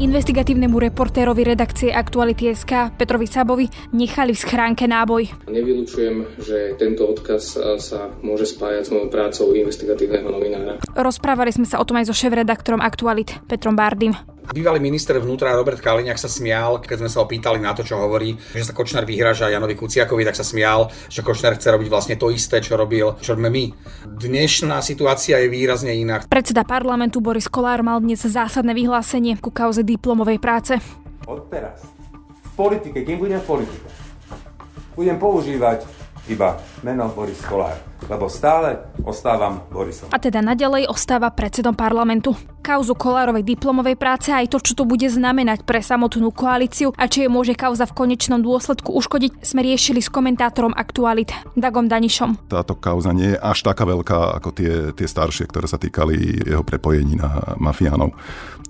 Investigatívnemu reportérovi redakcie Aktuality.sk Petrovi Sabovi nechali v schránke náboj. Nevylučujem, že tento odkaz sa môže spájať s mojou prácou investigatívneho novinára. Rozprávali sme sa o tom aj so šéf-redaktorom Aktualit Petrom Bardym. Bývalý minister vnútra Robert Kaliňák sa smial, keď sme sa opýtali na to, čo hovorí, že sa Kočner vyhraža Janovi Kuciakovi, tak sa smial, že Kočner chce robiť vlastne to isté, čo robil, čo robíme my. Dnešná situácia je výrazne iná. Predseda parlamentu Boris Kolár mal dnes zásadné vyhlásenie ku kauze diplomovej práce. Odteraz v politike, kým budem v politike, budem používať iba meno Boris Kolár lebo stále ostávam Borisom. A teda naďalej ostáva predsedom parlamentu. Kauzu Kolárovej diplomovej práce aj to, čo to bude znamenať pre samotnú koalíciu a či je môže kauza v konečnom dôsledku uškodiť, sme riešili s komentátorom Aktualit Dagom Danišom. Táto kauza nie je až taká veľká ako tie, tie staršie, ktoré sa týkali jeho prepojení na mafiánov.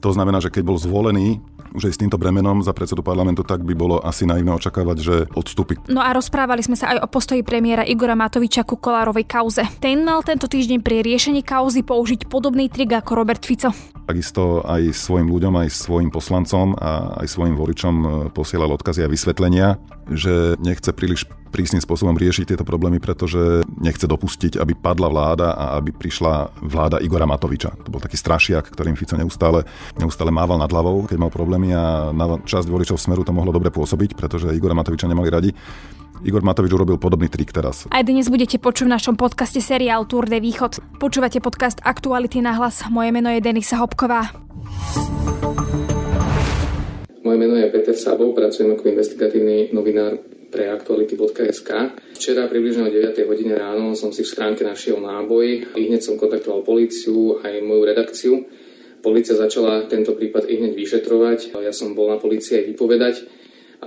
To znamená, že keď bol zvolený už aj s týmto bremenom za predsedu parlamentu, tak by bolo asi naivné očakávať, že odstúpi. No a rozprávali sme sa aj o postoji premiéra Igora Matoviča ku Kolárovej kauze. Ten mal tento týždeň pri riešení kauzy použiť podobný trik ako Robert Fico. Takisto aj svojim ľuďom, aj svojim poslancom a aj svojim voličom e, posielal odkazy a vysvetlenia, že nechce príliš prísnym spôsobom riešiť tieto problémy, pretože nechce dopustiť, aby padla vláda a aby prišla vláda Igora Matoviča. To bol taký strašiak, ktorým Fico neustále, neustále mával nad hlavou, keď mal problémy a na časť voličov Smeru to mohlo dobre pôsobiť, pretože Igora Matoviča nemali radi. Igor Matovič urobil podobný trik teraz. Aj dnes budete počuť v našom podcaste seriál Tour de Východ. Počúvate podcast Aktuality na hlas. Moje meno je Denisa Hopková. Moje meno je Peter Sabov, pracujem ako investigatívny novinár pre aktuality.sk. Včera približne o 9 hodine ráno som si v schránke našiel náboj. I hneď som kontaktoval políciu aj moju redakciu. Polícia začala tento prípad i hneď vyšetrovať. Ja som bol na polícii aj vypovedať.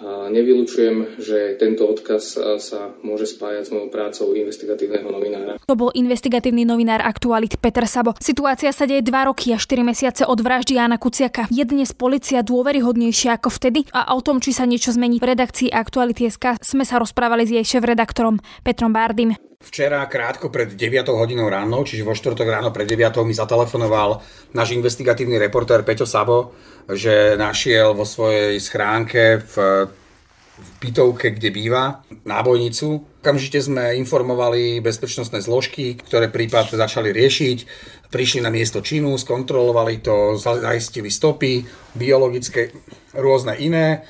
Nevylučujem, že tento odkaz sa môže spájať s mojou prácou investigatívneho novinára. To bol investigatívny novinár Aktualit Peter Sabo. Situácia sa deje 2 roky a 4 mesiace od vraždy Jana Kuciaka. Je dnes policia dôveryhodnejšia ako vtedy a o tom, či sa niečo zmení v redakcii Aktuality.sk sme sa rozprávali s jej šéf-redaktorom Petrom Bardym. Včera krátko pred 9 hodinou ráno, čiže vo štvrtok ráno pred 9 mi zatelefonoval náš investigatívny reportér Peťo Sabo, že našiel vo svojej schránke v, v bytovke, kde býva, nábojnicu. Okamžite sme informovali bezpečnostné zložky, ktoré prípad začali riešiť. Prišli na miesto činu, skontrolovali to, zaistili stopy, biologické, rôzne iné.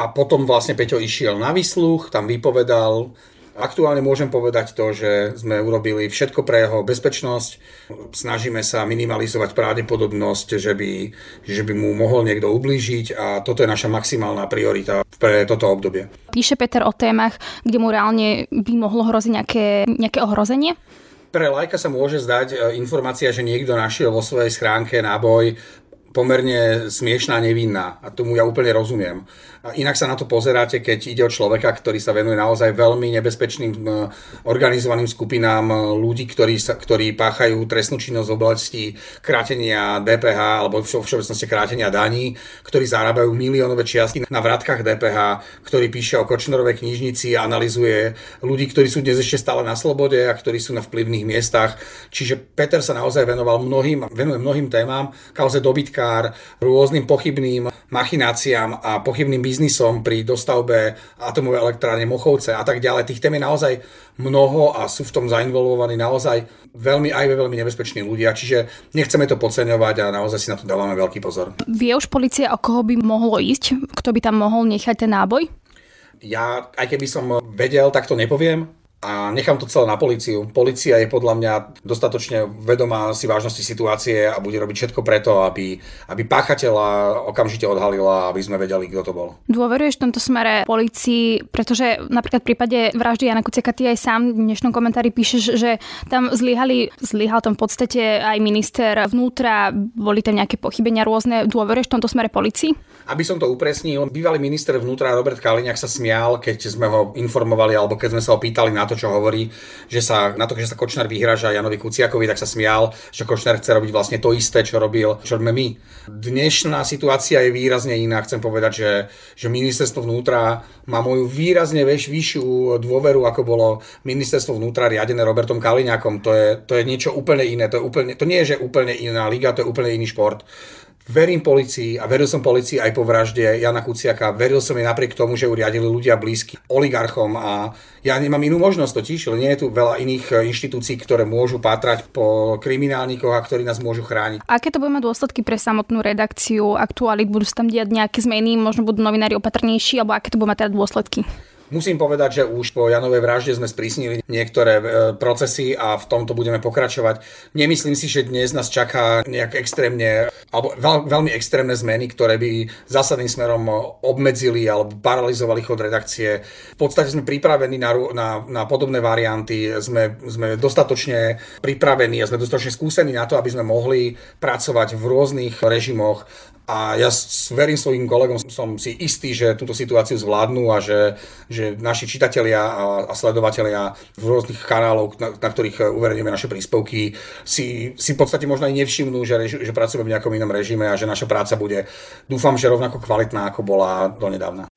A potom vlastne Peťo išiel na vysluch, tam vypovedal, Aktuálne môžem povedať to, že sme urobili všetko pre jeho bezpečnosť. Snažíme sa minimalizovať pravdepodobnosť, že by, že by mu mohol niekto ublížiť a toto je naša maximálna priorita pre toto obdobie. Píše Peter o témach, kde mu reálne by mohlo hroziť nejaké, nejaké ohrozenie? Pre lajka sa môže zdať e, informácia, že niekto našiel vo svojej schránke náboj pomerne smiešná, nevinná. A tomu ja úplne rozumiem. A inak sa na to pozeráte, keď ide o človeka, ktorý sa venuje naozaj veľmi nebezpečným organizovaným skupinám ľudí, ktorí, sa, ktorí páchajú trestnú činnosť v oblasti krátenia DPH alebo všeobecnosti krátenia daní, ktorí zarábajú miliónové čiastky na vratkách DPH, ktorý píše o Kočnerovej knižnici a analizuje ľudí, ktorí sú dnes ešte stále na slobode a ktorí sú na vplyvných miestach. Čiže Peter sa naozaj venoval mnohým, venuje mnohým témam, kauze dobytkár, rôznym pochybným machináciám a pochybným biznisom pri dostavbe atomovej elektrárne Mochovce a tak ďalej. Tých tém je naozaj mnoho a sú v tom zainvolvovaní naozaj veľmi aj veľmi nebezpeční ľudia, čiže nechceme to podceňovať a naozaj si na to dávame veľký pozor. Vie už policia, o koho by mohlo ísť? Kto by tam mohol nechať ten náboj? Ja, aj keby som vedel, tak to nepoviem a nechám to celé na policiu. Polícia je podľa mňa dostatočne vedomá si vážnosti situácie a bude robiť všetko preto, aby, aby páchateľa okamžite odhalila, aby sme vedeli, kto to bol. Dôveruješ v tomto smere policii, pretože napríklad v prípade vraždy Jana Kuciaka ty aj sám v dnešnom komentári píšeš, že tam zlyhali, zlyhal tam v podstate aj minister vnútra, boli tam nejaké pochybenia rôzne. Dôveruješ v tomto smere policii? Aby som to upresnil, bývalý minister vnútra Robert Kaliňák sa smial, keď sme ho informovali alebo keď sme sa ho pýtali na to, čo hovorí, že sa na to, že sa Kočner vyhraža Janovi Kuciakovi, tak sa smial, že Kočner chce robiť vlastne to isté, čo robil, čo robíme my. Dnešná situácia je výrazne iná. Chcem povedať, že, že ministerstvo vnútra má moju výrazne väč, vyššiu dôveru, ako bolo ministerstvo vnútra riadené Robertom Kaliňakom. To je, to je niečo úplne iné. To, je úplne, to nie je, že úplne iná liga, to je úplne iný šport. Verím policii a veril som policii aj po vražde Jana Kuciaka. Veril som jej napriek tomu, že ju riadili ľudia blízky oligarchom a ja nemám inú možnosť totiž, nie je tu veľa iných e, inštitúcií, ktoré môžu pátrať po kriminálnikoch a ktorí nás môžu chrániť. Aké to bude mať dôsledky pre samotnú redakciu aktuálit? Budú sa tam diať nejaké zmeny, možno budú novinári opatrnejší, alebo aké to bude mať teda dôsledky? Musím povedať, že už po Janovej vražde sme sprísnili niektoré e, procesy a v tomto budeme pokračovať. Nemyslím si, že dnes nás čaká nejak extrémne, alebo veľ, veľmi extrémne zmeny, ktoré by zásadným smerom obmedzili alebo paralizovali chod redakcie. V podstate sme pripravení na, na, na podobné varianty, sme, sme dostatočne pripravení a sme dostatočne skúsení na to, aby sme mohli pracovať v rôznych režimoch a ja verím svojim kolegom, som si istý, že túto situáciu zvládnu a že, že naši čitatelia a, a sledovatelia v rôznych kanáloch, na, na ktorých uverejníme naše príspevky, si, si v podstate možno aj nevšimnú, že, že pracujeme v nejakom inom režime a že naša práca bude, dúfam, že rovnako kvalitná, ako bola donedávna.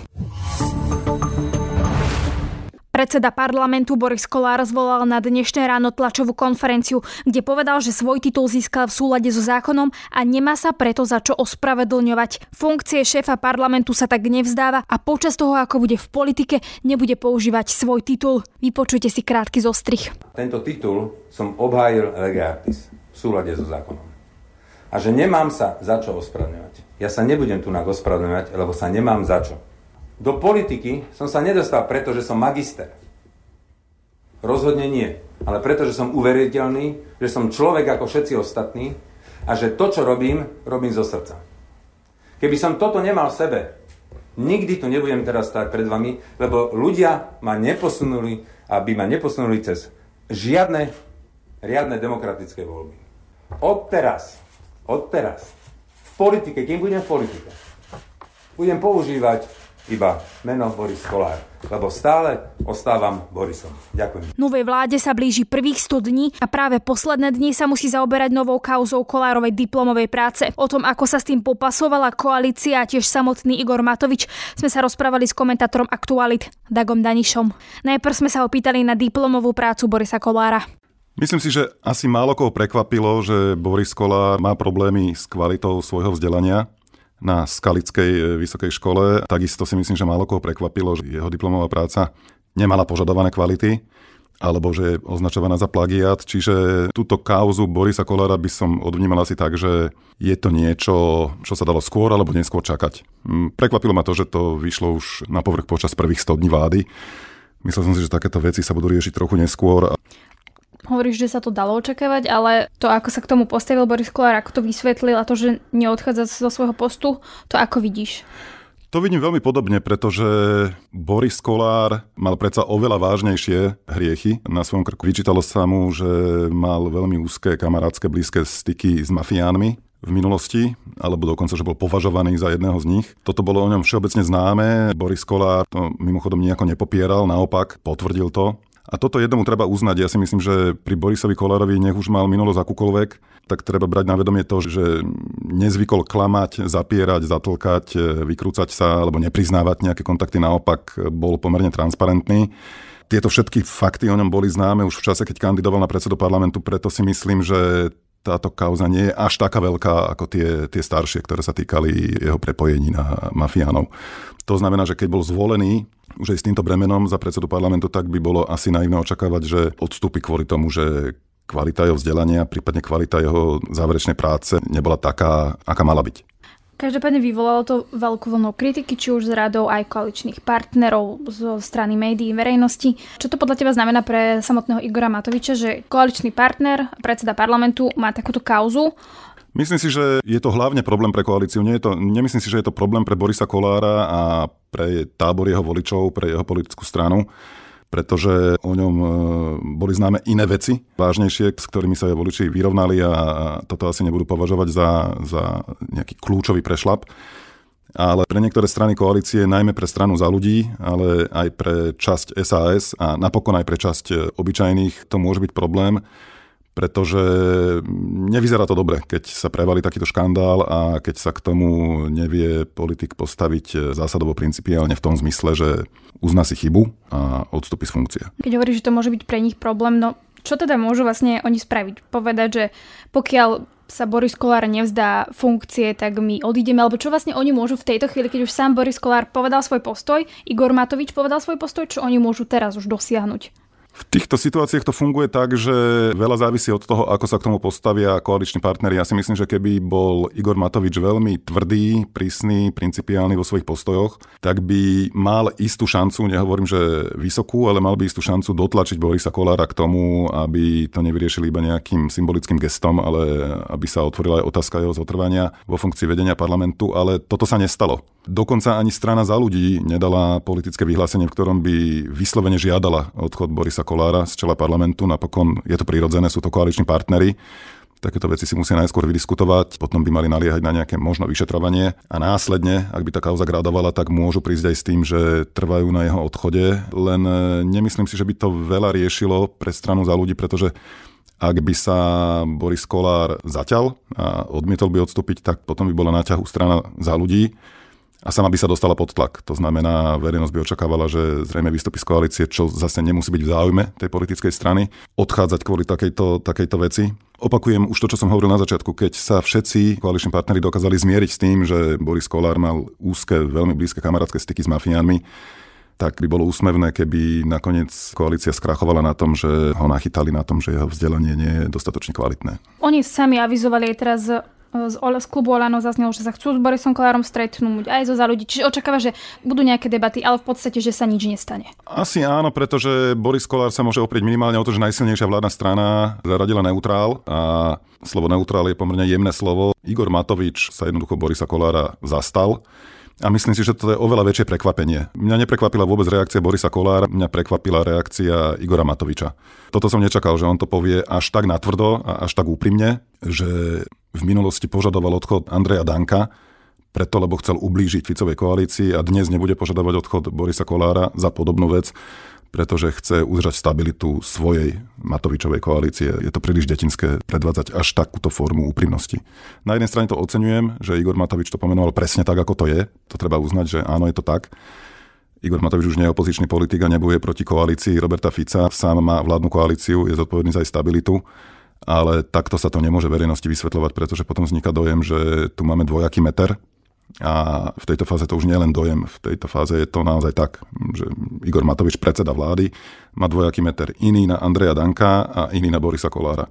Predseda parlamentu Boris Kolár zvolal na dnešné ráno tlačovú konferenciu, kde povedal, že svoj titul získal v súlade so zákonom a nemá sa preto za čo ospravedlňovať. Funkcie šéfa parlamentu sa tak nevzdáva a počas toho, ako bude v politike, nebude používať svoj titul. Vypočujte si krátky zostrich. Tento titul som obhájil legatis v súlade so zákonom. A že nemám sa za čo ospravedlňovať. Ja sa nebudem tu ospravedlňovať, lebo sa nemám za čo. Do politiky som sa nedostal preto, že som magister. Rozhodne nie. Ale preto, že som uveriteľný, že som človek ako všetci ostatní a že to, čo robím, robím zo srdca. Keby som toto nemal v sebe, nikdy tu nebudem teraz stať pred vami, lebo ľudia ma neposunuli, aby ma neposunuli cez žiadne riadne demokratické voľby. Odteraz, odteraz, v politike, kým budem v politike, budem používať iba meno Boris Kolár, lebo stále ostávam Borisom. Ďakujem. Novej vláde sa blíži prvých 100 dní a práve posledné dni sa musí zaoberať novou kauzou Kolárovej diplomovej práce. O tom, ako sa s tým popasovala koalícia a tiež samotný Igor Matovič, sme sa rozprávali s komentátorom Aktualit Dagom Danišom. Najprv sme sa opýtali na diplomovú prácu Borisa Kolára. Myslím si, že asi málo koho prekvapilo, že Boris Kolár má problémy s kvalitou svojho vzdelania na Skalickej e, vysokej škole. Takisto si myslím, že málo koho prekvapilo, že jeho diplomová práca nemala požadované kvality alebo že je označovaná za plagiat. Čiže túto kauzu Borisa Kolára by som odvnímal asi tak, že je to niečo, čo sa dalo skôr alebo neskôr čakať. Mm, prekvapilo ma to, že to vyšlo už na povrch počas prvých 100 dní vlády. Myslel som si, že takéto veci sa budú riešiť trochu neskôr. Hovoríš, že sa to dalo očakávať, ale to, ako sa k tomu postavil Boris Kolár, ako to vysvetlil a to, že neodchádza zo svojho postu, to ako vidíš? To vidím veľmi podobne, pretože Boris Kolár mal predsa oveľa vážnejšie hriechy. Na svojom krku vyčítalo sa mu, že mal veľmi úzke kamarátske blízke styky s mafiánmi v minulosti, alebo dokonca, že bol považovaný za jedného z nich. Toto bolo o ňom všeobecne známe. Boris Kolár to mimochodom nejako nepopieral, naopak potvrdil to. A toto jednomu treba uznať. Ja si myslím, že pri Borisovi Kolárovi, nech už mal minulosť akúkoľvek, tak treba brať na vedomie to, že nezvykol klamať, zapierať, zatlkať, vykrúcať sa alebo nepriznávať nejaké kontakty. Naopak bol pomerne transparentný. Tieto všetky fakty o ňom boli známe už v čase, keď kandidoval na predsedu parlamentu, preto si myslím, že táto kauza nie je až taká veľká ako tie, tie staršie, ktoré sa týkali jeho prepojení na mafiánov. To znamená, že keď bol zvolený už aj s týmto bremenom za predsedu parlamentu, tak by bolo asi naivné očakávať, že odstúpi kvôli tomu, že kvalita jeho vzdelania, prípadne kvalita jeho záverečnej práce nebola taká, aká mala byť. Každopádne vyvolalo to veľkú vlnu kritiky, či už z radou aj koaličných partnerov zo strany médií, verejnosti. Čo to podľa teba znamená pre samotného Igora Matoviča, že koaličný partner, predseda parlamentu má takúto kauzu, Myslím si, že je to hlavne problém pre koalíciu. Nie je to, nemyslím si, že je to problém pre Borisa Kolára a pre tábor jeho voličov, pre jeho politickú stranu pretože o ňom e, boli známe iné veci, vážnejšie, s ktorými sa voliči vyrovnali a toto asi nebudú považovať za, za nejaký kľúčový prešlap. ale pre niektoré strany koalície, najmä pre stranu za ľudí, ale aj pre časť SAS a napokon aj pre časť obyčajných, to môže byť problém, pretože nevyzerá to dobre, keď sa prevalí takýto škandál a keď sa k tomu nevie politik postaviť zásadovo principiálne v tom zmysle, že uzná si chybu a odstúpi z funkcie. Keď hovoríš, že to môže byť pre nich problém, no čo teda môžu vlastne oni spraviť? Povedať, že pokiaľ sa Boris Kolár nevzdá funkcie, tak my odídeme, alebo čo vlastne oni môžu v tejto chvíli, keď už sám Boris Kolár povedal svoj postoj, Igor Matovič povedal svoj postoj, čo oni môžu teraz už dosiahnuť? V týchto situáciách to funguje tak, že veľa závisí od toho, ako sa k tomu postavia koaliční partnery. Ja si myslím, že keby bol Igor Matovič veľmi tvrdý, prísny, principiálny vo svojich postojoch, tak by mal istú šancu, nehovorím, že vysokú, ale mal by istú šancu dotlačiť Borisa Kolára k tomu, aby to nevyriešili iba nejakým symbolickým gestom, ale aby sa otvorila aj otázka jeho zotrvania vo funkcii vedenia parlamentu, ale toto sa nestalo. Dokonca ani strana za ľudí nedala politické vyhlásenie, v ktorom by vyslovene žiadala odchod Borisa Kolára z čela parlamentu. Napokon je to prirodzené, sú to koaliční partnery. Takéto veci si musia najskôr vydiskutovať, potom by mali naliehať na nejaké možno vyšetrovanie a následne, ak by tá kauza gradovala, tak môžu prísť aj s tým, že trvajú na jeho odchode. Len e, nemyslím si, že by to veľa riešilo pre stranu za ľudí, pretože ak by sa Boris Kolár zaťal a odmietol by odstúpiť, tak potom by bola na ťahu strana za ľudí a sama by sa dostala pod tlak. To znamená, verejnosť by očakávala, že zrejme vystúpi z koalície, čo zase nemusí byť v záujme tej politickej strany, odchádzať kvôli takejto, takejto veci. Opakujem už to, čo som hovoril na začiatku, keď sa všetci koaliční partnery dokázali zmieriť s tým, že Boris Kolár mal úzke, veľmi blízke kamarátske styky s mafiánmi, tak by bolo úsmevné, keby nakoniec koalícia skrachovala na tom, že ho nachytali na tom, že jeho vzdelanie nie je dostatočne kvalitné. Oni sami avizovali aj teraz z, z klubu Olano zaznelo, že sa chcú s Borisom Kolárom stretnúť aj zo za ľudí. Čiže očakáva, že budú nejaké debaty, ale v podstate, že sa nič nestane. Asi áno, pretože Boris Kolár sa môže oprieť minimálne o to, že najsilnejšia vládna strana zaradila neutrál a slovo neutrál je pomerne jemné slovo. Igor Matovič sa jednoducho Borisa Kolára zastal. A myslím si, že to je oveľa väčšie prekvapenie. Mňa neprekvapila vôbec reakcia Borisa Kolára, mňa prekvapila reakcia Igora Matoviča. Toto som nečakal, že on to povie až tak natvrdo a až tak úprimne, že v minulosti požadoval odchod Andreja Danka, preto lebo chcel ublížiť Ficovej koalícii a dnes nebude požadovať odchod Borisa Kolára za podobnú vec, pretože chce udržať stabilitu svojej Matovičovej koalície. Je to príliš detinské predvádzať až takúto formu úprimnosti. Na jednej strane to oceňujem, že Igor Matovič to pomenoval presne tak, ako to je. To treba uznať, že áno, je to tak. Igor Matovič už nie je opozičný politik a nebuje proti koalícii Roberta Fica. Sám má vládnu koalíciu, je zodpovedný za aj stabilitu ale takto sa to nemôže verejnosti vysvetľovať, pretože potom vzniká dojem, že tu máme dvojaký meter a v tejto fáze to už nie je len dojem, v tejto fáze je to naozaj tak, že Igor Matovič, predseda vlády, má dvojaký meter. Iný na Andreja Danka a iný na Borisa Kolára.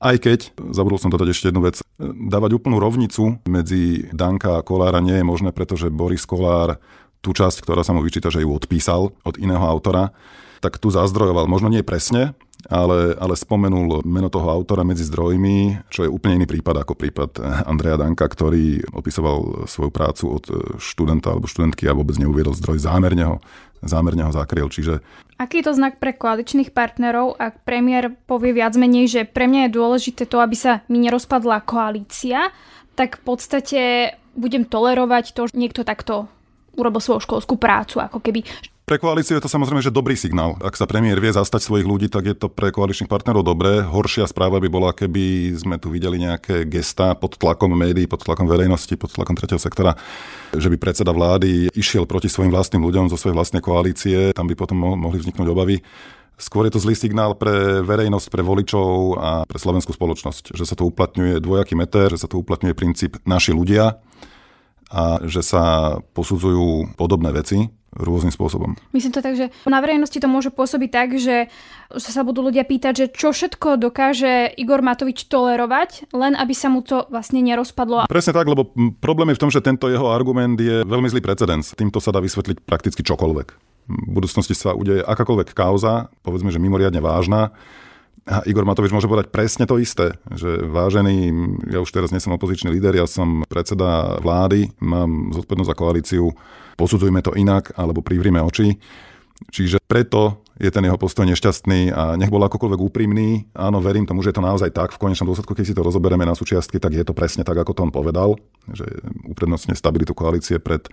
Aj keď, zabudol som dodať ešte jednu vec, dávať úplnú rovnicu medzi Danka a Kolára nie je možné, pretože Boris Kolár tú časť, ktorá sa mu vyčíta, že ju odpísal od iného autora, tak tu zazdrojoval. Možno nie presne, ale, ale spomenul meno toho autora medzi zdrojmi, čo je úplne iný prípad ako prípad Andreja Danka, ktorý opisoval svoju prácu od študenta alebo študentky a vôbec neuviedol zdroj, zámerne ho, zámerne ho zakryl. Čiže... Aký je to znak pre koaličných partnerov, ak premiér povie viac menej, že pre mňa je dôležité to, aby sa mi nerozpadla koalícia, tak v podstate budem tolerovať to, že niekto takto urobil svoju školskú prácu, ako keby pre koalíciu je to samozrejme, že dobrý signál. Ak sa premiér vie zastať svojich ľudí, tak je to pre koaličných partnerov dobré. Horšia správa by bola, keby sme tu videli nejaké gesta pod tlakom médií, pod tlakom verejnosti, pod tlakom tretieho sektora, že by predseda vlády išiel proti svojim vlastným ľuďom zo svojej vlastnej koalície. Tam by potom mohli vzniknúť obavy. Skôr je to zlý signál pre verejnosť, pre voličov a pre slovenskú spoločnosť, že sa to uplatňuje dvojaký meter, že sa to uplatňuje princíp naši ľudia a že sa posudzujú podobné veci rôznym spôsobom. Myslím to tak, že na verejnosti to môže pôsobiť tak, že sa budú ľudia pýtať, že čo všetko dokáže Igor Matovič tolerovať, len aby sa mu to vlastne nerozpadlo. Presne tak, lebo problém je v tom, že tento jeho argument je veľmi zlý precedens. Týmto sa dá vysvetliť prakticky čokoľvek. V budúcnosti sa udeje akákoľvek kauza, povedzme, že mimoriadne vážna, a Igor Matovič môže povedať presne to isté, že vážený, ja už teraz nie som opozičný líder, ja som predseda vlády, mám zodpovednosť za koalíciu, posudzujme to inak alebo privrime oči. Čiže preto je ten jeho postoj nešťastný a nech bol akokoľvek úprimný. Áno, verím tomu, že je to naozaj tak. V konečnom dôsledku, keď si to rozoberieme na súčiastky, tak je to presne tak, ako to on povedal, že uprednostne stabilitu koalície pred,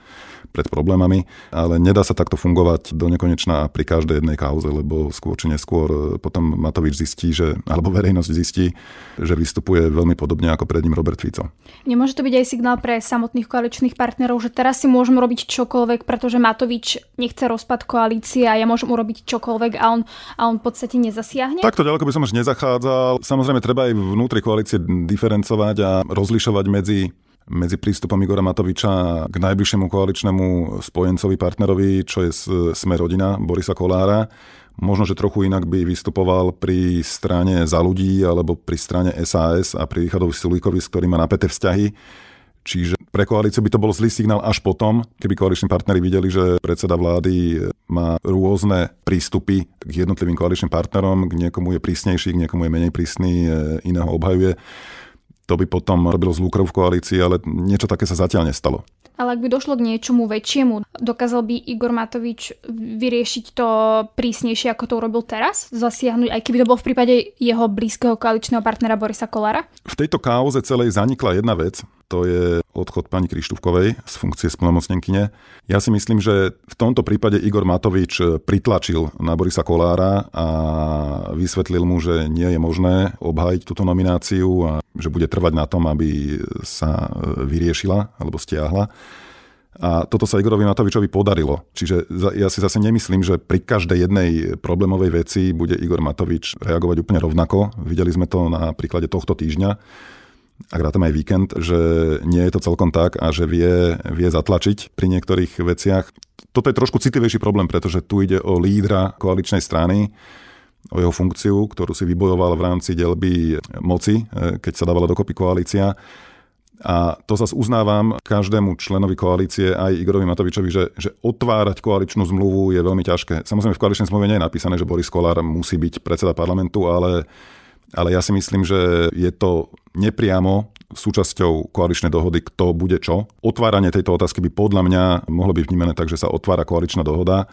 pred problémami, ale nedá sa takto fungovať do nekonečna pri každej jednej kauze, lebo skôr či neskôr potom Matovič zistí, že, alebo verejnosť zistí, že vystupuje veľmi podobne ako pred ním Robert Fico. Nemôže to byť aj signál pre samotných koaličných partnerov, že teraz si môžem robiť čokoľvek, pretože Matovič nechce rozpad koalície a ja môžem urobiť čokoľvek a on, a on v podstate nezasiahne? Takto ďaleko by som už nezachádzal. Samozrejme, treba aj vnútri koalície diferencovať a rozlišovať medzi medzi prístupom Igora Matoviča k najbližšiemu koaličnému spojencovi, partnerovi, čo je Sme rodina Borisa Kolára. Možno, že trochu inak by vystupoval pri strane za ľudí alebo pri strane SAS a pri Richardovi Sulíkovi, s ktorým má napäté vzťahy Čiže pre koalíciu by to bol zlý signál až potom, keby koaliční partnery videli, že predseda vlády má rôzne prístupy k jednotlivým koaličným partnerom, k niekomu je prísnejší, k niekomu je menej prísny, iného obhajuje. To by potom robilo zlú krv v koalícii, ale niečo také sa zatiaľ nestalo. Ale ak by došlo k niečomu väčšiemu, dokázal by Igor Matovič vyriešiť to prísnejšie, ako to urobil teraz? Zasiahnuť, aj keby to bol v prípade jeho blízkeho koaličného partnera Borisa Kolára? V tejto kauze celej zanikla jedna vec, to je odchod pani Krištúvkovej z funkcie splnomocnenkyne. Ja si myslím, že v tomto prípade Igor Matovič pritlačil na Borisa Kolára a vysvetlil mu, že nie je možné obhájiť túto nomináciu a že bude trvať na tom, aby sa vyriešila alebo stiahla. A toto sa Igorovi Matovičovi podarilo. Čiže ja si zase nemyslím, že pri každej jednej problémovej veci bude Igor Matovič reagovať úplne rovnako. Videli sme to na príklade tohto týždňa ak rátam aj víkend, že nie je to celkom tak a že vie, vie zatlačiť pri niektorých veciach. Toto je trošku citlivejší problém, pretože tu ide o lídra koaličnej strany, o jeho funkciu, ktorú si vybojoval v rámci delby moci, e, keď sa dávala dokopy koalícia. A to zase uznávam každému členovi koalície, aj Igorovi Matovičovi, že, že otvárať koaličnú zmluvu je veľmi ťažké. Samozrejme v koaličnej zmluve nie je napísané, že Boris Kolár musí byť predseda parlamentu, ale ale ja si myslím, že je to nepriamo súčasťou koaličnej dohody, kto bude čo. Otváranie tejto otázky by podľa mňa mohlo byť vnímané tak, že sa otvára koaličná dohoda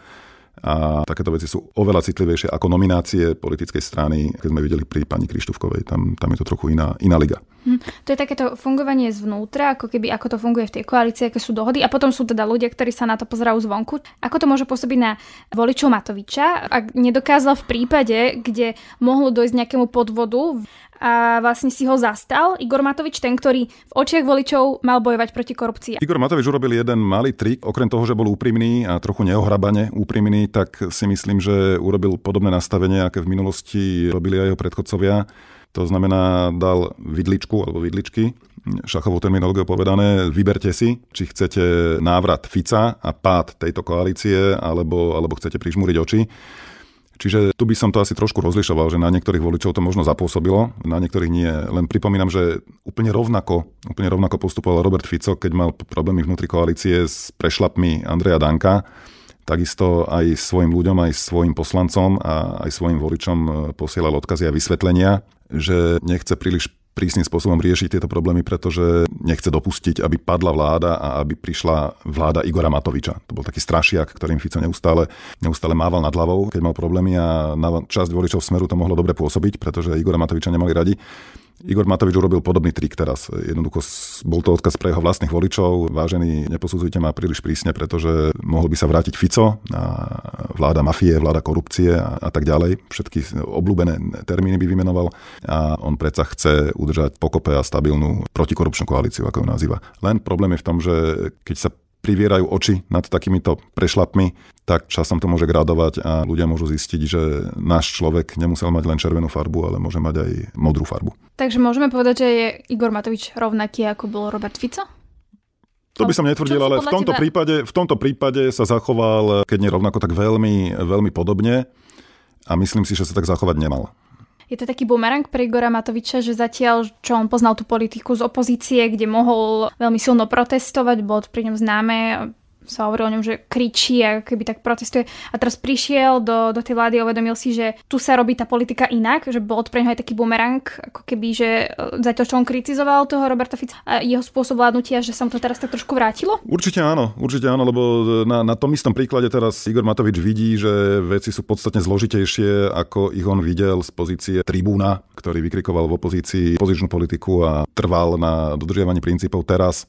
a takéto veci sú oveľa citlivejšie ako nominácie politickej strany, keď sme videli pri pani Krištúvkovej. Tam, tam je to trochu iná, iná liga. Hm, to je takéto fungovanie zvnútra, ako keby ako to funguje v tej koalícii, aké sú dohody a potom sú teda ľudia, ktorí sa na to pozerajú zvonku. Ako to môže pôsobiť na voličov Matoviča, ak nedokázal v prípade, kde mohlo dojsť nejakému podvodu a vlastne si ho zastal. Igor Matovič, ten, ktorý v očiach voličov mal bojovať proti korupcii. Igor Matovič urobil jeden malý trik, okrem toho, že bol úprimný a trochu neohrabane úprimný, tak si myslím, že urobil podobné nastavenie, aké v minulosti robili aj jeho predchodcovia. To znamená, dal vidličku alebo vidličky, šachovou terminológiou povedané, vyberte si, či chcete návrat Fica a pád tejto koalície, alebo, alebo chcete prižmúriť oči. Čiže tu by som to asi trošku rozlišoval, že na niektorých voličov to možno zapôsobilo, na niektorých nie. Len pripomínam, že úplne rovnako, úplne rovnako postupoval Robert Fico, keď mal problémy vnútri koalície s prešlapmi Andreja Danka. Takisto aj svojim ľuďom, aj svojim poslancom a aj svojim voličom e, posielal odkazy a vysvetlenia, že nechce príliš prísnym spôsobom riešiť tieto problémy, pretože nechce dopustiť, aby padla vláda a aby prišla vláda Igora Matoviča. To bol taký strašiak, ktorým Fico neustále, neustále mával nad hlavou, keď mal problémy a na časť voličov Smeru to mohlo dobre pôsobiť, pretože Igora Matoviča nemali radi. Igor Matovič urobil podobný trik teraz. Jednoducho bol to odkaz pre jeho vlastných voličov. Vážení, neposudzujte ma príliš prísne, pretože mohol by sa vrátiť Fico, a vláda mafie, vláda korupcie a, a tak ďalej. Všetky obľúbené termíny by vymenoval a on predsa chce udržať pokope a stabilnú protikorupčnú koalíciu, ako ju nazýva. Len problém je v tom, že keď sa privierajú oči nad takýmito prešlapmi, tak časom to môže gradovať a ľudia môžu zistiť, že náš človek nemusel mať len červenú farbu, ale môže mať aj modrú farbu. Takže môžeme povedať, že je Igor Matovič rovnaký ako bol Robert Fico? To by som netvrdil, ale v tomto, teba... prípade, v tomto prípade sa zachoval, keď nie rovnako, tak veľmi, veľmi podobne a myslím si, že sa tak zachovať nemal. Je to taký bumerang pre Igora Matoviča, že zatiaľ, čo on poznal tú politiku z opozície, kde mohol veľmi silno protestovať, bolo to pri ňom známe, sa hovorí o ňom, že kričí a keby tak protestuje. A teraz prišiel do, do tej vlády a uvedomil si, že tu sa robí tá politika inak, že bol pre neho aj taký bumerang, ako keby, že e, za to, čo on kritizoval toho Roberta Fica a jeho spôsob vládnutia, že sa mu to teraz tak trošku vrátilo? Určite áno, určite áno, lebo na, na tom istom príklade teraz Igor Matovič vidí, že veci sú podstatne zložitejšie, ako ich on videl z pozície tribúna, ktorý vykrikoval v opozícii pozičnú politiku a trval na dodržiavaní princípov teraz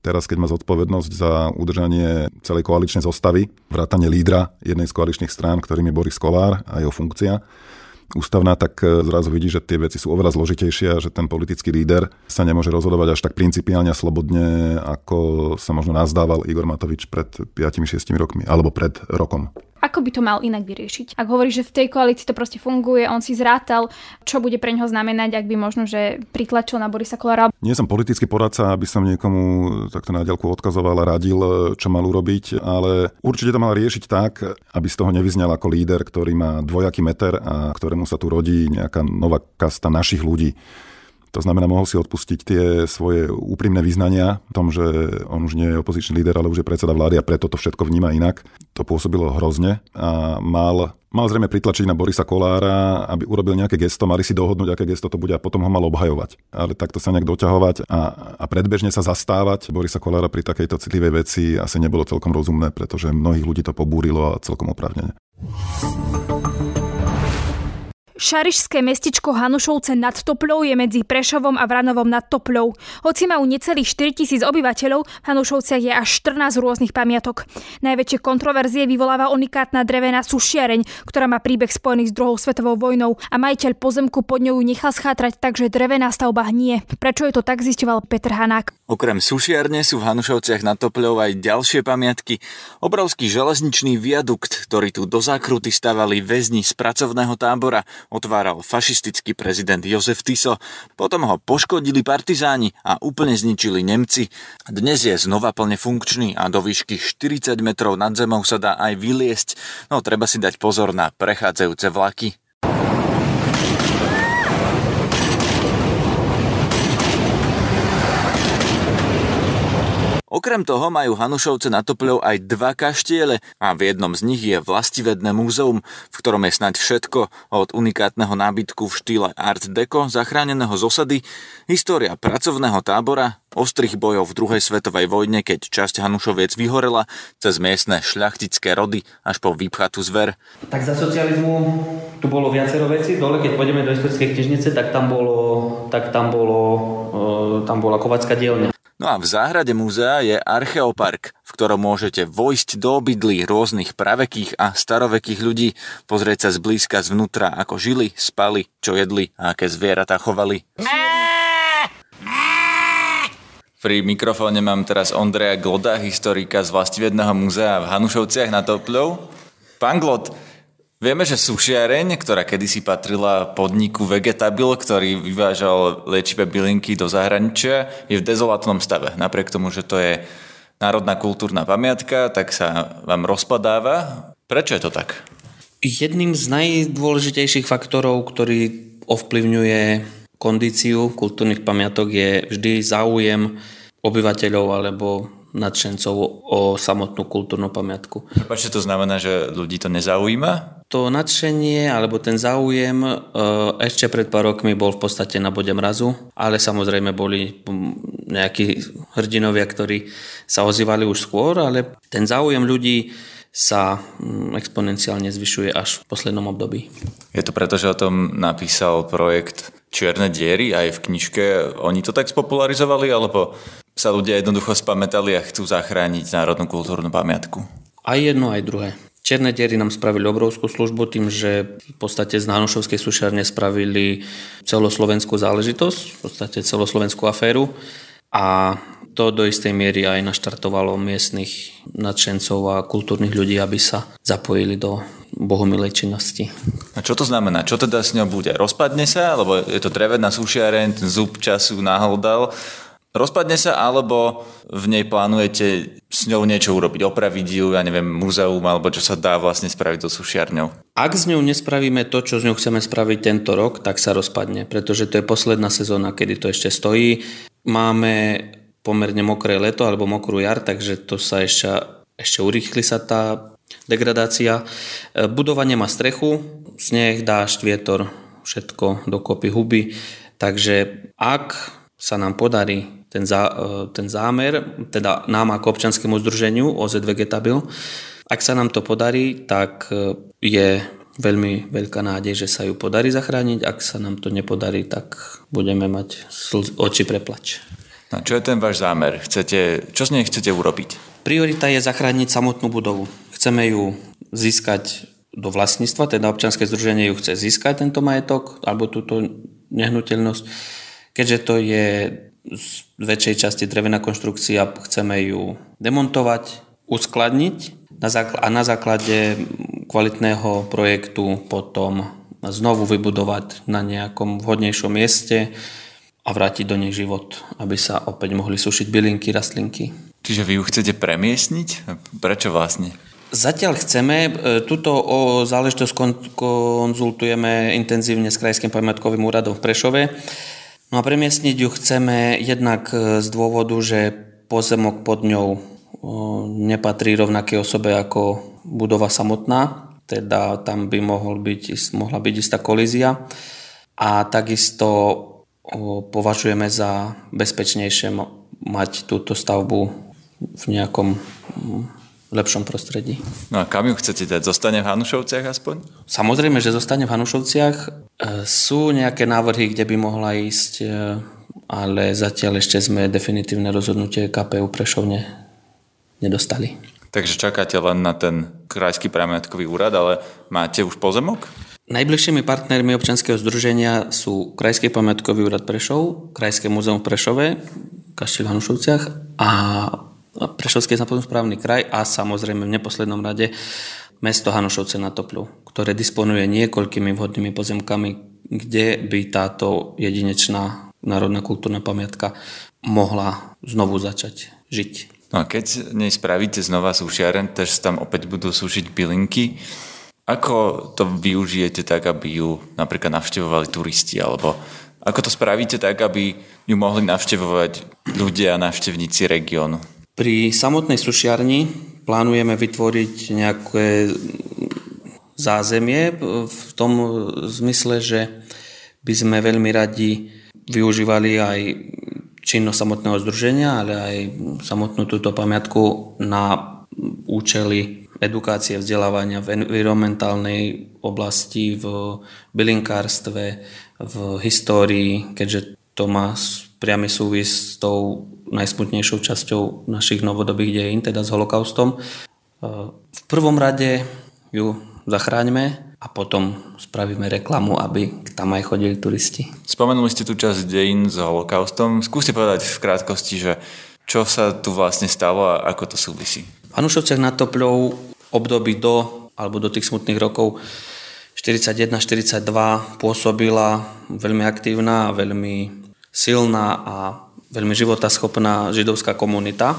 Teraz, keď má zodpovednosť za udržanie celej koaličnej zostavy, vrátanie lídra jednej z koaličných strán, ktorým je Boris Kolár a jeho funkcia, ústavná, tak e, zrazu vidí, že tie veci sú oveľa zložitejšie a že ten politický líder sa nemôže rozhodovať až tak principiálne a slobodne, ako sa možno nazdával Igor Matovič pred 5-6 rokmi, alebo pred rokom. Ako by to mal inak vyriešiť? Ak hovorí, že v tej koalícii to proste funguje, on si zrátal, čo bude pre neho znamenať, ak by možno, že pritlačil na Borisa Kolára. Nie som politický poradca, aby som niekomu takto na diaľku odkazoval a radil, čo mal urobiť, ale určite to mal riešiť tak, aby z toho nevyznal ako líder, ktorý má dvojaký meter a ktorému sa tu rodí nejaká nová kasta našich ľudí. To znamená, mohol si odpustiť tie svoje úprimné vyznania v tom, že on už nie je opozičný líder, ale už je predseda vlády a preto to všetko vníma inak. To pôsobilo hrozne a mal, mal zrejme pritlačiť na Borisa Kolára, aby urobil nejaké gesto, mali si dohodnúť, aké gesto to bude a potom ho mal obhajovať. Ale takto sa nejak doťahovať a, a predbežne sa zastávať Borisa Kolára pri takejto citlivej veci asi nebolo celkom rozumné, pretože mnohých ľudí to pobúrilo a celkom opravnene. Šarišské mestečko Hanušovce nad Topľou je medzi Prešovom a Vranovom nad Topľou. Hoci majú necelých 4000 obyvateľov, v Hanušovciach je až 14 rôznych pamiatok. Najväčšie kontroverzie vyvoláva unikátna drevená sušiareň, ktorá má príbeh spojený s druhou svetovou vojnou a majiteľ pozemku pod ňou nechal schátrať tak, že drevená stavba hnie. Prečo je to tak, zistoval Petr Hanák. Okrem sušiarne sú v Hanušovciach nad Topľou aj ďalšie pamiatky. Obrovský železničný viadukt, ktorý tu do zákruty stavali väzni z pracovného tábora, otváral fašistický prezident Jozef Tiso. Potom ho poškodili partizáni a úplne zničili Nemci. Dnes je znova plne funkčný a do výšky 40 metrov nad zemou sa dá aj vyliesť, no treba si dať pozor na prechádzajúce vlaky. Okrem toho majú Hanušovce na Topľou aj dva kaštiele a v jednom z nich je vlastivedné múzeum, v ktorom je snať všetko od unikátneho nábytku v štýle Art Deco zachráneného z osady, história pracovného tábora, ostrých bojov v druhej svetovej vojne, keď časť Hanušoviec vyhorela, cez miestne šľachtické rody až po vypchatú zver. Tak za socializmu tu bolo viacero vecí. Dole, keď pôjdeme do historickej knižnice, tak tam bolo, tak tam bolo, e, tam bola kovacká dielňa. No a v záhrade múzea je archeopark, v ktorom môžete vojsť do obydlí rôznych pravekých a starovekých ľudí, pozrieť sa zblízka zvnútra, ako žili, spali, čo jedli a aké zvieratá chovali. Pri mikrofóne mám teraz Ondreja Gloda, historika z Vlastivedného múzea v Hanušovciach na Topľov. Pán Glod, Vieme, že sušiareň, ktorá kedysi patrila podniku Vegetabil, ktorý vyvážal liečivé bylinky do zahraničia, je v dezolátnom stave. Napriek tomu, že to je národná kultúrna pamiatka, tak sa vám rozpadáva. Prečo je to tak? Jedným z najdôležitejších faktorov, ktorý ovplyvňuje kondíciu kultúrnych pamiatok je vždy záujem obyvateľov alebo nadšencov o samotnú kultúrnu pamiatku. Prepačte, to znamená, že ľudí to nezaujíma? To nadšenie alebo ten záujem e, ešte pred pár rokmi bol v podstate na bode mrazu, ale samozrejme boli nejakí hrdinovia, ktorí sa ozývali už skôr, ale ten záujem ľudí sa exponenciálne zvyšuje až v poslednom období. Je to preto, že o tom napísal projekt Čierne diery aj v knižke. Oni to tak spopularizovali, alebo sa ľudia jednoducho spametali a chcú zachrániť národnú kultúrnu pamiatku? Aj jedno, aj druhé. Čierne diery nám spravili obrovskú službu tým, že v podstate z Nánošovskej sušárne spravili celoslovenskú záležitosť, v podstate celoslovenskú aféru a to do istej miery aj naštartovalo miestnych nadšencov a kultúrnych ľudí, aby sa zapojili do bohomilej činnosti. A čo to znamená? Čo teda s ňou bude? Rozpadne sa? Lebo je to drevená sušiareň, ten zub času nahlodal Rozpadne sa, alebo v nej plánujete s ňou niečo urobiť, opraviť ju, ja neviem, muzeum, alebo čo sa dá vlastne spraviť so sušiarňou? Ak s ňou nespravíme to, čo s ňou chceme spraviť tento rok, tak sa rozpadne, pretože to je posledná sezóna, kedy to ešte stojí. Máme pomerne mokré leto alebo mokrú jar, takže to sa ešte ešte urýchli sa tá degradácia. Budova nemá strechu, sneh, dážď, vietor, všetko dokopy huby. Takže ak sa nám podarí ten, zá, ten zámer, teda nám ako občanskému združeniu OZ Vegetabil, ak sa nám to podarí, tak je veľmi veľká nádej, že sa ju podarí zachrániť. Ak sa nám to nepodarí, tak budeme mať oči preplač. No, čo je ten váš zámer? Chcete, čo z nej chcete urobiť? Priorita je zachrániť samotnú budovu. Chceme ju získať do vlastníctva, teda občanské združenie ju chce získať tento majetok alebo túto nehnuteľnosť. Keďže to je z väčšej časti drevená konštrukcia, chceme ju demontovať, uskladniť a na základe kvalitného projektu potom znovu vybudovať na nejakom vhodnejšom mieste a vrátiť do nej život, aby sa opäť mohli sušiť bylinky, rastlinky. Čiže vy ju chcete premiesniť? Prečo vlastne? Zatiaľ chceme, e, túto záležitosť konzultujeme intenzívne s Krajským pamiatkovým úradom v Prešove. No a premiestniť ju chceme jednak e, z dôvodu, že pozemok pod ňou nepatrí rovnaké osobe ako budova samotná, teda tam by mohol byť, mohla byť istá kolízia. A takisto považujeme za bezpečnejšie mať túto stavbu v nejakom lepšom prostredí. No a kam ju chcete dať? Zostane v Hanušovciach aspoň? Samozrejme, že zostane v Hanušovciach. E, sú nejaké návrhy, kde by mohla ísť, e, ale zatiaľ ešte sme definitívne rozhodnutie KPU Prešovne nedostali. Takže čakáte len na ten krajský pamiatkový úrad, ale máte už pozemok? Najbližšími partnermi občanského združenia sú Krajský pamiatkový úrad Prešov, Krajské múzeum v Prešove, Kaštiel v Hanušovciach a Prešovský správny kraj a samozrejme v neposlednom rade mesto Hanušovce na Topľu, ktoré disponuje niekoľkými vhodnými pozemkami, kde by táto jedinečná národná kultúrna pamiatka mohla znovu začať žiť. No a keď nej spravíte znova sušiaren, tež tam opäť budú sušiť bylinky, ako to využijete tak, aby ju napríklad navštevovali turisti, alebo ako to spravíte tak, aby ju mohli navštevovať ľudia a navštevníci regiónu? Pri samotnej sušiarni plánujeme vytvoriť nejaké zázemie v tom zmysle, že by sme veľmi radi využívali aj činnosť samotného združenia, ale aj samotnú túto pamiatku na účely edukácie, vzdelávania v environmentálnej oblasti, v bylinkárstve, v histórii, keďže to má priamy súvis s tou najsmutnejšou časťou našich novodobých dejín, teda s holokaustom. V prvom rade ju zachráňme, a potom spravíme reklamu, aby tam aj chodili turisti. Spomenuli ste tu časť dejín s holokaustom. Skúste povedať v krátkosti, že čo sa tu vlastne stalo a ako to súvisí. V Hanušovciach nad Topľou období do, alebo do tých smutných rokov 41-42 pôsobila veľmi aktívna a veľmi silná a veľmi životaschopná židovská komunita.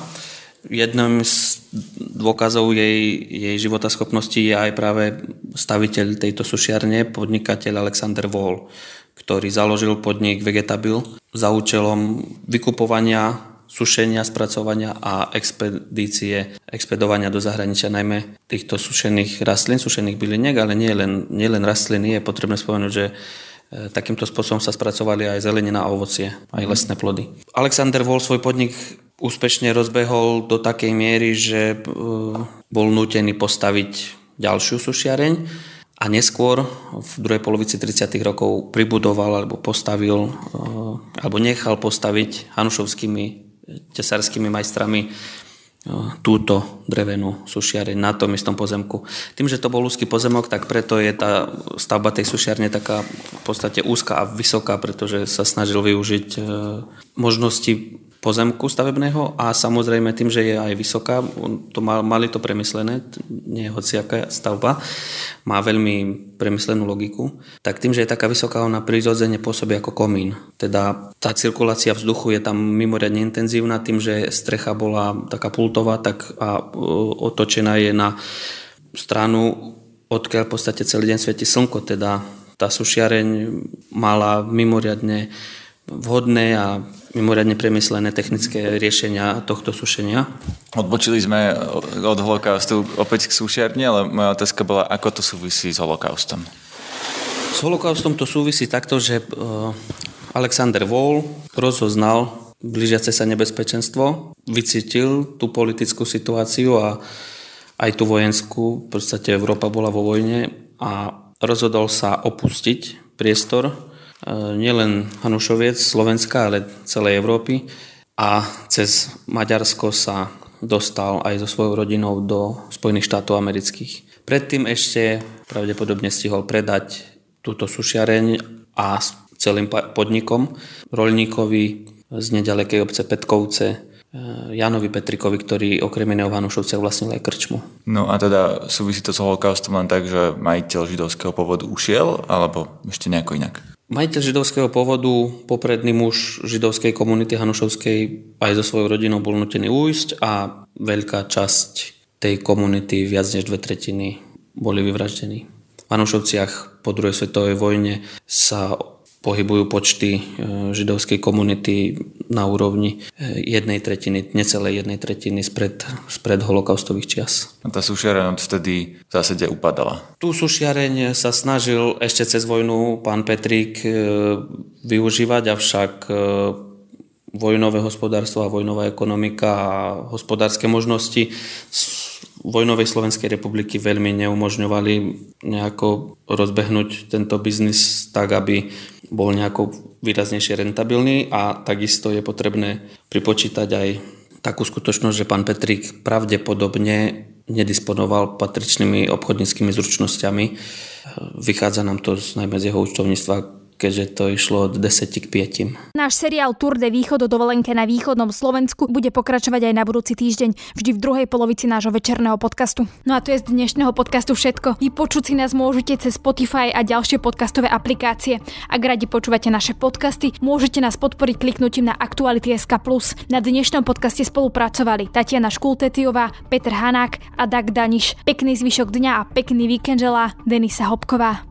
Jedným z dôkazov jej, jej životaschopnosti je aj práve staviteľ tejto sušiarne, podnikateľ Alexander Wall, ktorý založil podnik Vegetabil za účelom vykupovania, sušenia, spracovania a expedície, expedovania do zahraničia najmä týchto sušených rastlín, sušených byliniek, ale nie len, nie len rastliny. Je potrebné spomenúť, že Takýmto spôsobom sa spracovali aj zelenina a ovocie, aj lesné plody. Alexander Wall svoj podnik úspešne rozbehol do takej miery, že e, bol nutený postaviť ďalšiu sušiareň a neskôr v druhej polovici 30. rokov pribudoval alebo postavil e, alebo nechal postaviť hanušovskými tesarskými majstrami e, túto drevenú sušiareň na tom istom pozemku. Tým, že to bol úzky pozemok, tak preto je tá stavba tej sušiarne taká v podstate úzka a vysoká, pretože sa snažil využiť možnosti pozemku stavebného a samozrejme tým, že je aj vysoká, to mali to premyslené, nie je hociaká stavba, má veľmi premyslenú logiku, tak tým, že je taká vysoká, ona prirodzene pôsobí ako komín. Teda tá cirkulácia vzduchu je tam mimoriadne intenzívna, tým, že strecha bola taká pultová tak a otočená je na stranu, odkiaľ v podstate celý deň svieti slnko, teda tá sušiareň mala mimoriadne vhodné a mimoriadne premyslené technické riešenia tohto sušenia. Odbočili sme od holokaustu opäť k sušiarni, ale moja otázka bola, ako to súvisí s holokaustom? S holokaustom to súvisí takto, že e, Alexander Wall rozoznal blížiace sa nebezpečenstvo, vycítil tú politickú situáciu a aj tú vojenskú, v podstate Európa bola vo vojne a rozhodol sa opustiť priestor nielen Hanušoviec, Slovenska, ale celej Európy a cez Maďarsko sa dostal aj so svojou rodinou do Spojených štátov amerických. Predtým ešte pravdepodobne stihol predať túto sušiareň a celým podnikom rolníkovi z nedalekej obce Petkovce e, Janovi Petrikovi, ktorý okrem iného v Hanušovciach vlastnil aj krčmu. No a teda súvisí to s holokaustom len tak, že majiteľ židovského pôvodu ušiel, alebo ešte nejako inak? Majiteľ židovského pôvodu, popredný muž židovskej komunity Hanušovskej aj so svojou rodinou bol nutený újsť a veľká časť tej komunity, viac než dve tretiny, boli vyvraždení. V Hanušovciach po druhej svetovej vojne sa pohybujú počty e, židovskej komunity na úrovni e, jednej tretiny, necelej jednej tretiny spred, spred holokaustových čias. A tá sušiareň vtedy v zásade upadala? Tú sušiareň sa snažil ešte cez vojnu pán Petrík e, využívať, avšak vojnové hospodárstvo a vojnová ekonomika a hospodárske možnosti vojnovej Slovenskej republiky veľmi neumožňovali nejako rozbehnúť tento biznis tak, aby bol nejako výraznejšie rentabilný a takisto je potrebné pripočítať aj takú skutočnosť, že pán Petrík pravdepodobne nedisponoval patričnými obchodníckými zručnosťami. Vychádza nám to najmä z jeho účtovníctva, keďže to išlo od 10 k 5. Náš seriál Tour de Východ o dovolenke na východnom Slovensku bude pokračovať aj na budúci týždeň, vždy v druhej polovici nášho večerného podcastu. No a to je z dnešného podcastu všetko. Vypočuť si nás môžete cez Spotify a ďalšie podcastové aplikácie. Ak radi počúvate naše podcasty, môžete nás podporiť kliknutím na Aktuality.sk+. Na dnešnom podcaste spolupracovali Tatiana Škultetiová, Peter Hanák a Dag Daniš. Pekný zvyšok dňa a pekný víkend želá Denisa Hopková.